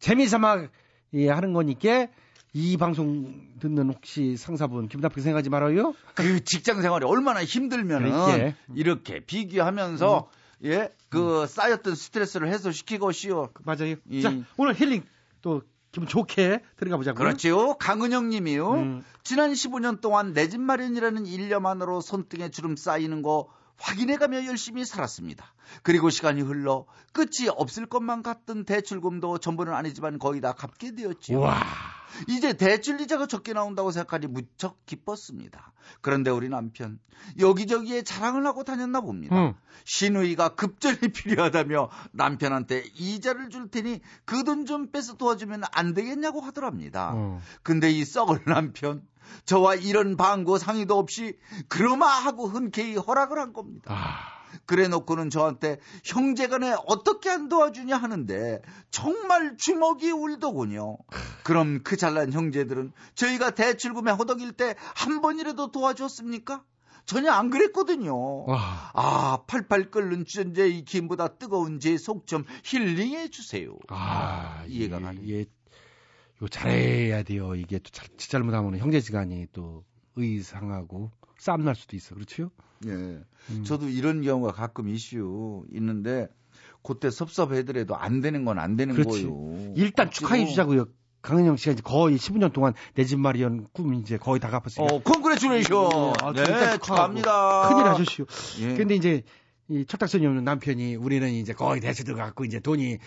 재미삼아 예, 하는 거니까 이 방송 듣는 혹시 상사분 기분 나쁘게 생각하지 말아요. 그 직장 생활이 얼마나 힘들면은 그렇게. 이렇게 비교하면서 예, 그 쌓였던 스트레스를 해소시키고 쉬어. 맞아요. 이- 자, 오늘 힐링 또 기분 좋게 들어가 보자고요. 그렇지요. 강은영 님이요. 음. 지난 15년 동안 내 집 마련이라는 일념만으로 손등에 주름 쌓이는 거 확인해가며 열심히 살았습니다. 그리고 시간이 흘러 끝이 없을 것만 같던 대출금도 전부는 아니지만 거의 다 갚게 되었지요. 와. 이제 대출 이자가 적게 나온다고 생각하니 무척 기뻤습니다. 그런데 우리 남편 여기저기에 자랑을 하고 다녔나 봅니다. 응. 신우이가 급전이 필요하다며 남편한테 이자를 줄 테니 그 돈 좀 빼서 도와주면 안 되겠냐고 하더랍니다. 어. 근데 이 썩을 남편 저와 이런 방고 상의도 없이 그러마 하고 흔쾌히 허락을 한 겁니다. 아. 그래 놓고는 저한테 형제간에 어떻게 안 도와주냐 하는데 정말 주먹이 울더군요. 그럼 그 잘난 형제들은 저희가 대출금에 허덕일 때 한 번이라도 도와줬습니까? 전혀 안 그랬거든요. 와. 아, 팔팔 끓는 주전자의 김보다 뜨거운 제 속 좀 힐링해 주세요. 아, 이해가 이- 가네. 이게 요 잘해야 돼요. 이게 또 잘, 잘못하면 형제지간이 또 의상하고 싸움 날 수도 있어. 그렇죠? 예. 음. 저도 이런 경우가 가끔 이슈 있는데 그때 섭섭해더라도 안 되는 건 안 되는 그렇지. 거예요. 일단. 축하해 주자고요. 강은영 씨가 이제 거의 15년 동안 내 집 마련 꿈 이제 거의 다 갚았으니까. 어, 콩그레츄레이션. 아, 네, 축하합니다. 큰일 하셨시오. 예. 근데 이제 이 철딱선이 없는 남편이 우리는 이제 거의 대수 들어갔고 이제 돈이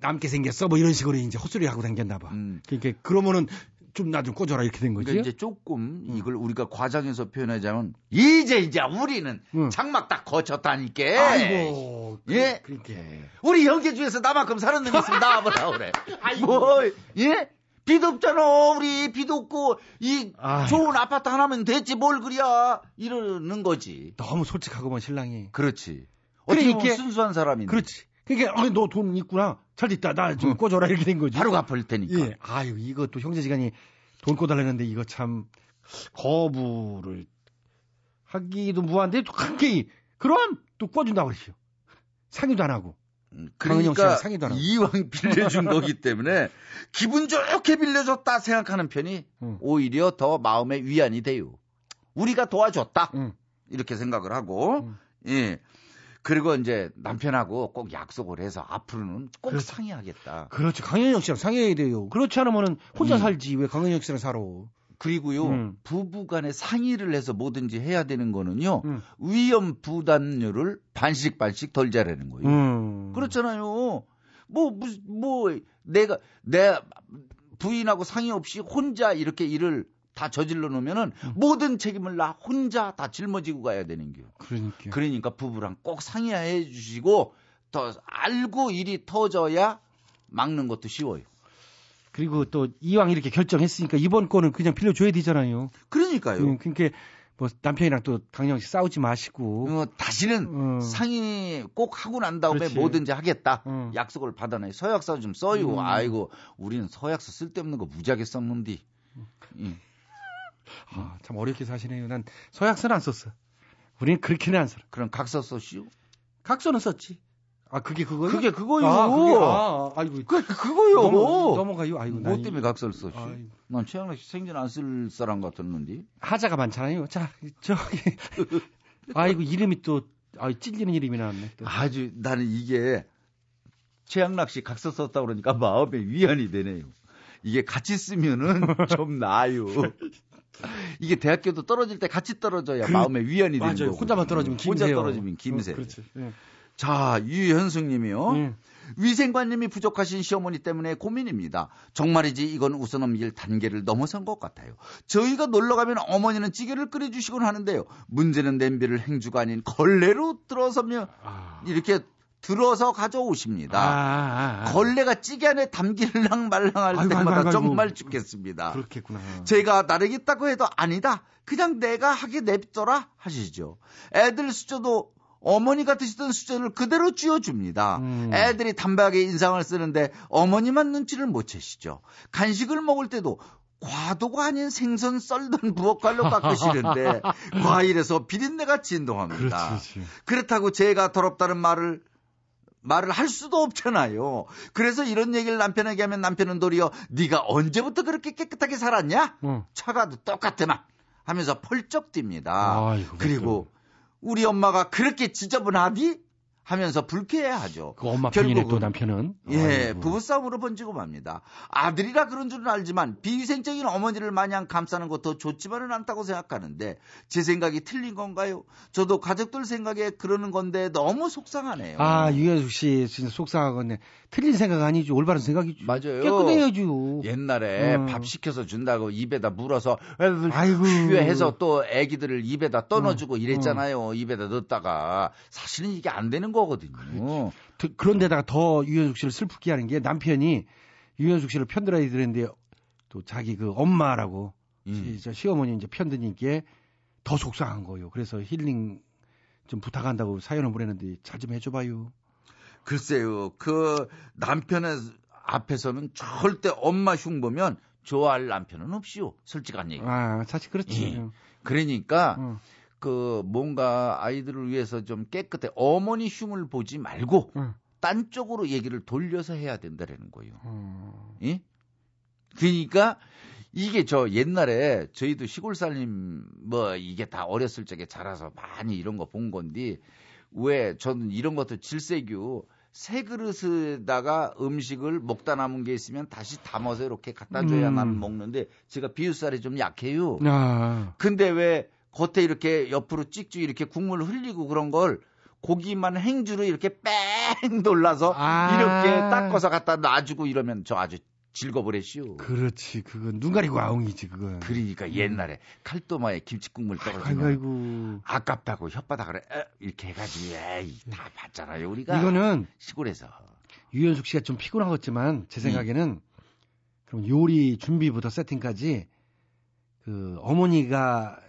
남게 생겼어 뭐 이런 식으로 이제 헛소리 하고 다녔나 봐. 그러니까 그러면은 좀 나좀 꽂아라 이렇게 된 거지. 음. 그러니까 이제 조금 이걸 우리가 과장해서 표현하자면 이제 이제 우리는 장막 딱 거쳤다니까. 아이고. 예. 그러니까. 우리 영계주에서 나만큼 사는 놈 있으면 나와보라 그래. 뭐 예? 빚 없잖아. 우리 빚 없고 이 아이고. 좋은 아파트 하나면 됐지 뭘 그리야 이러는 거지. 너무 솔직하고만 신랑이. 그렇지. 어떻게 보면 그러니까- 순수한 사람인데. 그렇지. 그러니까 아, 너돈 있구나. 잘 됐다. 나좀 꽂아라 이렇게 된 거지. 바로 갚을 테니까. 예. 아유 이것도 형제지간이 돈 꿔달라는데 이거 참 거부를 하기도 무한데 또 한게 그럼 또 꿔준다고 그러시오. 상의도 안 하고. 그러니까. 이왕 빌려준 거기 때문에 기분 좋게 빌려줬다 생각하는 편이 오히려 더 마음의 위안이 돼요. 우리가 도와줬다 이렇게 생각을 하고 예 그리고 이제 남편하고 꼭 약속을 해서 앞으로는 꼭 상의하겠다. 그렇지. 강현영 씨랑 상의해야 돼요. 그렇지 않으면은 혼자 음. 살지 왜 강현영 씨랑 살아. 그리고요 음. 부부 간에 상의를 해서 뭐든지 해야 되는 거는요 음. 위험 부담률을 반씩 반씩 덜 자라는 거예요. 음. 그렇잖아요. 뭐, 무슨, 뭐, 내가, 내 부인하고 상의 없이 혼자 이렇게 일을 다 저질러 놓으면은 음. 모든 책임을 나 혼자 다 짊어지고 가야 되는 겨. 그러니까. 그러니까 부부랑 꼭 상의해 주시고 더 알고 일이 터져야 막는 것도 쉬워요. 그리고 또 이왕 이렇게 결정했으니까 이번 거는 그냥 빌려줘야 되잖아요. 그러니까요. 음, 그러니까 뭐 남편이랑 또씨 싸우지 마시고. 어, 다시는 상의 꼭 하고 난 다음에 그렇지. 뭐든지 하겠다. 약속을 받아내. 서약서 좀 써요. 음. 아이고, 우리는 서약서 쓸데없는 거 무지하게 썼는데. 예. 아, 참 어렵게 사시네요. 난 서약서는 안 썼어. 우리는 그렇게는 안 살아. 그럼 각서 썼시오? 각서는 썼지. 아, 그게 그거요? 그게 그거요. 아, 그게, 아, 아이고. 그, 그거요. 넘어, 넘어가요. 아이고, 뭐난 때문에 각서를 썼시? 아이고. 난 최양락 씨 생전 안 쓸 사람 같았는데. 하자가 많잖아요. 자, 저기. 아이고, 이름이 또, 아, 찔리는 이름이 나왔네. 또. 아주 나는 이게 최양락 씨 각서 썼다 그러니까 마음에 위안이 되네요. 이게 같이 쓰면은 좀 나아요. 이게 대학교도 떨어질 때 같이 떨어져야 그- 마음에 위안이 되는 맞아요. 거고. 혼자만 떨어지면 혼자 김새요. 떨어지면 김새. 어, 그렇지. 예. 자, 유현숙 님이요. 예. 위생관념이 부족하신 시어머니 때문에 고민입니다. 정말이지 이건 웃어 넘길 단계를 넘어선 것 같아요. 저희가 놀러 가면 어머니는 찌개를 끓여주시곤 하는데요. 문제는 냄비를 행주가 아닌 걸레로 들어서며 이렇게 들어서 가져오십니다. 아, 아, 아. 걸레가 찌개 안에 담길랑 말랑할 아이고, 때마다 아이고, 아이고. 정말 죽겠습니다. 그렇겠구나. 제가 나르겠다고 해도 아니다. 그냥 내가 하게 냅둬라 하시죠. 애들 수저도 어머니가 드시던 수저를 그대로 쥐어줍니다. 음. 애들이 담백하게 인상을 쓰는데 어머니만 눈치를 못 채시죠. 간식을 먹을 때도 과도가 아닌 생선 썰던 부엌칼로 깎으시는데 과일에서 비린내가 진동합니다. 그렇지, 그렇다고 제가 더럽다는 말을 말을 할 수도 없잖아요. 그래서 이런 얘기를 남편에게 하면 남편은 도리어 네가 언제부터 그렇게 깨끗하게 살았냐? 어. 차가도 똑같더만 하면서 펄쩍 뜁니다. 아이고, 그리고 우리 엄마가 그렇게 지저분하디? 하면서 불쾌해하죠. 그 엄마 편이네 또 결국은 남편은. 예, 아이고. 부부싸움으로 번지고 맙니다. 아들이라 그런 줄은 알지만 비위생적인 어머니를 마냥 감싸는 것도 좋지만은 않다고 생각하는데 제 생각이 틀린 건가요? 저도 가족들 생각에 그러는 건데 너무 속상하네요. 아, 유현숙 씨 진짜 속상하겠네. 틀린 생각 아니죠. 올바른 생각이죠. 맞아요. 깨끗해야죠. 옛날에 음. 밥 시켜서 준다고 입에다 물어서 아이고. 해서 또 애기들을 입에다 떠넣어주고 음, 이랬잖아요. 입에다 넣었다가 사실은 이게 안 되는 거거든요. 그- 그런데다가 더 유현숙 씨를 슬프게 하는 게 남편이 유현숙 씨를 편들어야 되는데 또 자기 그 엄마라고 시, 저 시어머니 이제 편드니까 더 속상한 거예요. 그래서 힐링 좀 부탁한다고 사연을 보내는데 잘 좀 해줘봐요. 글쎄요, 그 남편의 앞에서는 절대 엄마 흉보면 좋아할 남편은 없이요. 솔직한 얘기. 아, 사실 그렇지. 예. 그러니까 응. 그 뭔가 아이들을 위해서 좀 깨끗해 어머니 흉을 보지 말고 응. 딴 쪽으로 얘기를 돌려서 해야 된다라는 거예요. 어. 예? 그러니까 이게 저 옛날에 저희도 시골 살림 뭐 이게 다 어렸을 적에 자라서 많이 이런 거 본 건데 왜 저는 이런 것도 질색유 새 그릇에다가 음식을 먹다 남은 게 있으면 다시 담아서 이렇게 갖다 줘야 음. 나는 먹는데 제가 비웃살이 좀 약해요. 아. 근데 왜 겉에 이렇게 옆으로 찍찍 이렇게 국물 흘리고 그런 걸 고기만 행주로 이렇게 뺑 돌라서 아. 이렇게 닦아서 갖다 놔주고 이러면 저 아주 즐거버렸시오. 그렇지. 그건 눈 가리고 아웅이지, 그건. 그러니까 옛날에 칼도마에 김치국물 아이고. 아깝다고 혓바닥을 에, 이렇게 해가지고 에이 다 봤잖아요 우리가 이거는 시골에서 유현숙 씨가 좀 피곤한 것 같지만 음. 제 생각에는 그럼 요리 준비부터 세팅까지 그 어머니가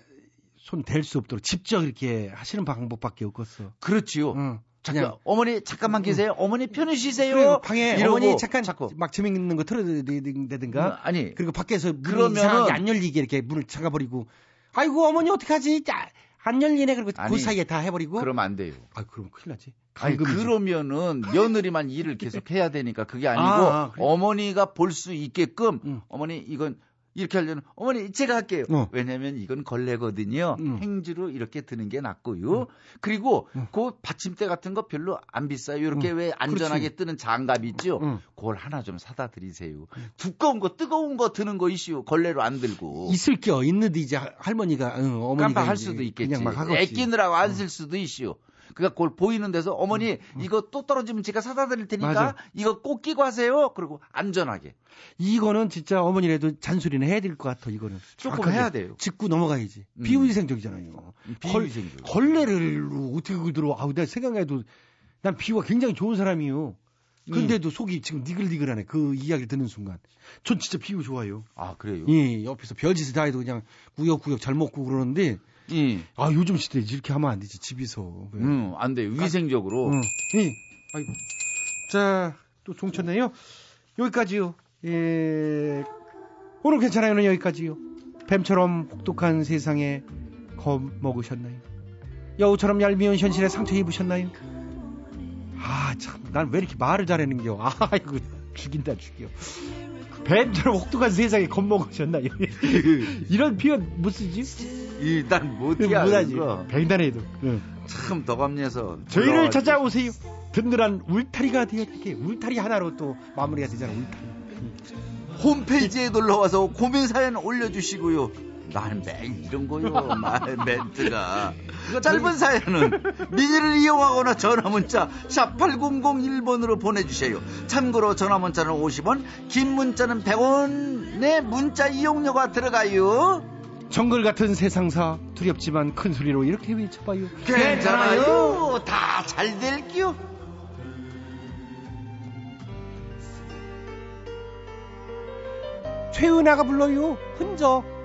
손 댈 수 없도록 직접 이렇게 하시는 방법밖에 없겠어. 그렇지요. 응. 잠깐 어머니 잠깐만 계세요. 어머니 편히 쉬세요. 그래, 방에 어머니 잠깐 자꾸 막 재밌는 거 틀어드리든가 음, 아니 그리고 밖에서 이상하게 안 열리게 이렇게 문을 잠가버리고 아이고 어머니 어떡하지? 자, 안 열리네 그리고 그 아니, 사이에 다 해버리고 그러면 안 돼요. 아 그럼 큰일 나지. 아니. 그러면은 며느리만 일을 계속 해야 되니까 그게 아니고 아, 아, 그래. 어머니가 볼 수 있게끔 응. 어머니 이건 이렇게 하려면 어머니 제가 할게요. 어. 왜냐면 이건 걸레거든요. 응. 행주로 이렇게 드는 게 낫고요. 그리고 응. 그 받침대 같은 거 별로 안 비싸요. 이렇게 왜 안전하게 뜨는 장갑 있죠. 응. 그걸 하나 좀 사다 드리세요. 두꺼운 거 뜨거운 거 드는 거 이슈 걸레로 안 들고. 있을 겨 있는데 이제 할머니가 응, 어머니가 깜빡할 수도 있겠지. 그냥 막 하겠지. 애끼느라고 안 쓸 수도 있슈. 그러니까 그걸 보이는 데서 어머니 이거 또 떨어지면 제가 사다 드릴 테니까 맞아. 이거 꼭 끼고 하세요. 그리고 안전하게. 이거는 진짜 어머니라도 잔소리는 해야 될 것 같아 이거는 조금 해야 돼요. 짚고 넘어가야지 음. 비위생적이잖아요 비위생적. 걸레를 어떻게 그들어 아우 내가 생각해도 난 비유가 굉장히 좋은 사람이에요 음. 근데도 속이 지금 니글니글하네 그 이야기를 듣는 순간 전 진짜 비유 좋아요 아 그래요? 예 옆에서 별짓을 다 해도 그냥 구역구역 잘 먹고 그러는데 예. 아 요즘 시대에 이렇게 하면 안 되지 집에서 왜. 음, 안 돼요. 위생적으로. 응. 예. 아이고. 자, 또 종쳤네요. 여기까지요. 예. 오늘 괜찮아요는 여기까지요. 뱀처럼 혹독한 세상에 겁먹으셨나요? 여우처럼 얄미운 현실에 상처 입으셨나요? 아, 참. 난 왜 이렇게 말을 잘하는겨. 아이고, 죽인다, 죽여. 뱀처럼 혹독한 세상에 겁먹으셨나요? 이런 표현 못 쓰지? 일단 못이야. 못하지. 응. 참 덕암내서. 저희를. 찾아오세요. 든든한 울타리가 되어줄게. 울타리 하나로 또 마무리가 되잖아. 울타리. 홈페이지에 놀러와서 고민 사연 올려주시고요. 나는 매일 이런 거요. 말 멘트가. 짧은 사연은 미니를 이용하거나 전화 문자 샵 8001번으로 보내주세요. 참고로 전화 문자는 50원, 긴 문자는 100원의 문자 이용료가 들어가요. 정글 같은 세상사 두렵지만 큰 소리로 이렇게 외쳐봐요. 괜찮아요. 다잘 될게요. 최은아가 불러요. 흔적.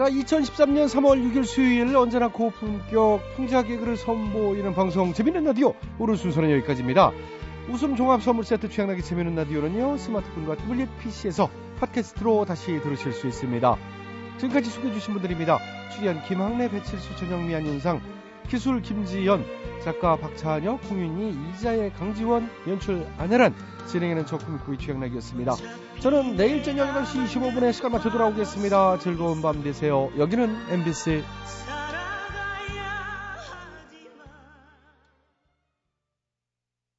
자, 2013년 3월 6일 수요일 언제나 고품격 풍자 개그를 선보이는 방송 재밌는 라디오 오늘 순서는 여기까지입니다. 웃음 종합 선물 세트 취향나게 재밌는 라디오는요 스마트폰과 태블릿 PC에서 팟캐스트로 다시 들으실 수 있습니다. 지금까지 소개해 주신 분들입니다. 출연 김학래, 배칠수, 전영미, 안윤상, 기술 김지연, 작가 박찬혁, 홍윤희, 이자의 강지원, 연출 안혜란, 진행에는 저꿈꾸이 취향나기였습니다. 저는 내일 저녁 8시 25분에 시간 맞춰 돌아오겠습니다. 즐거운 밤 되세요. 여기는 MBC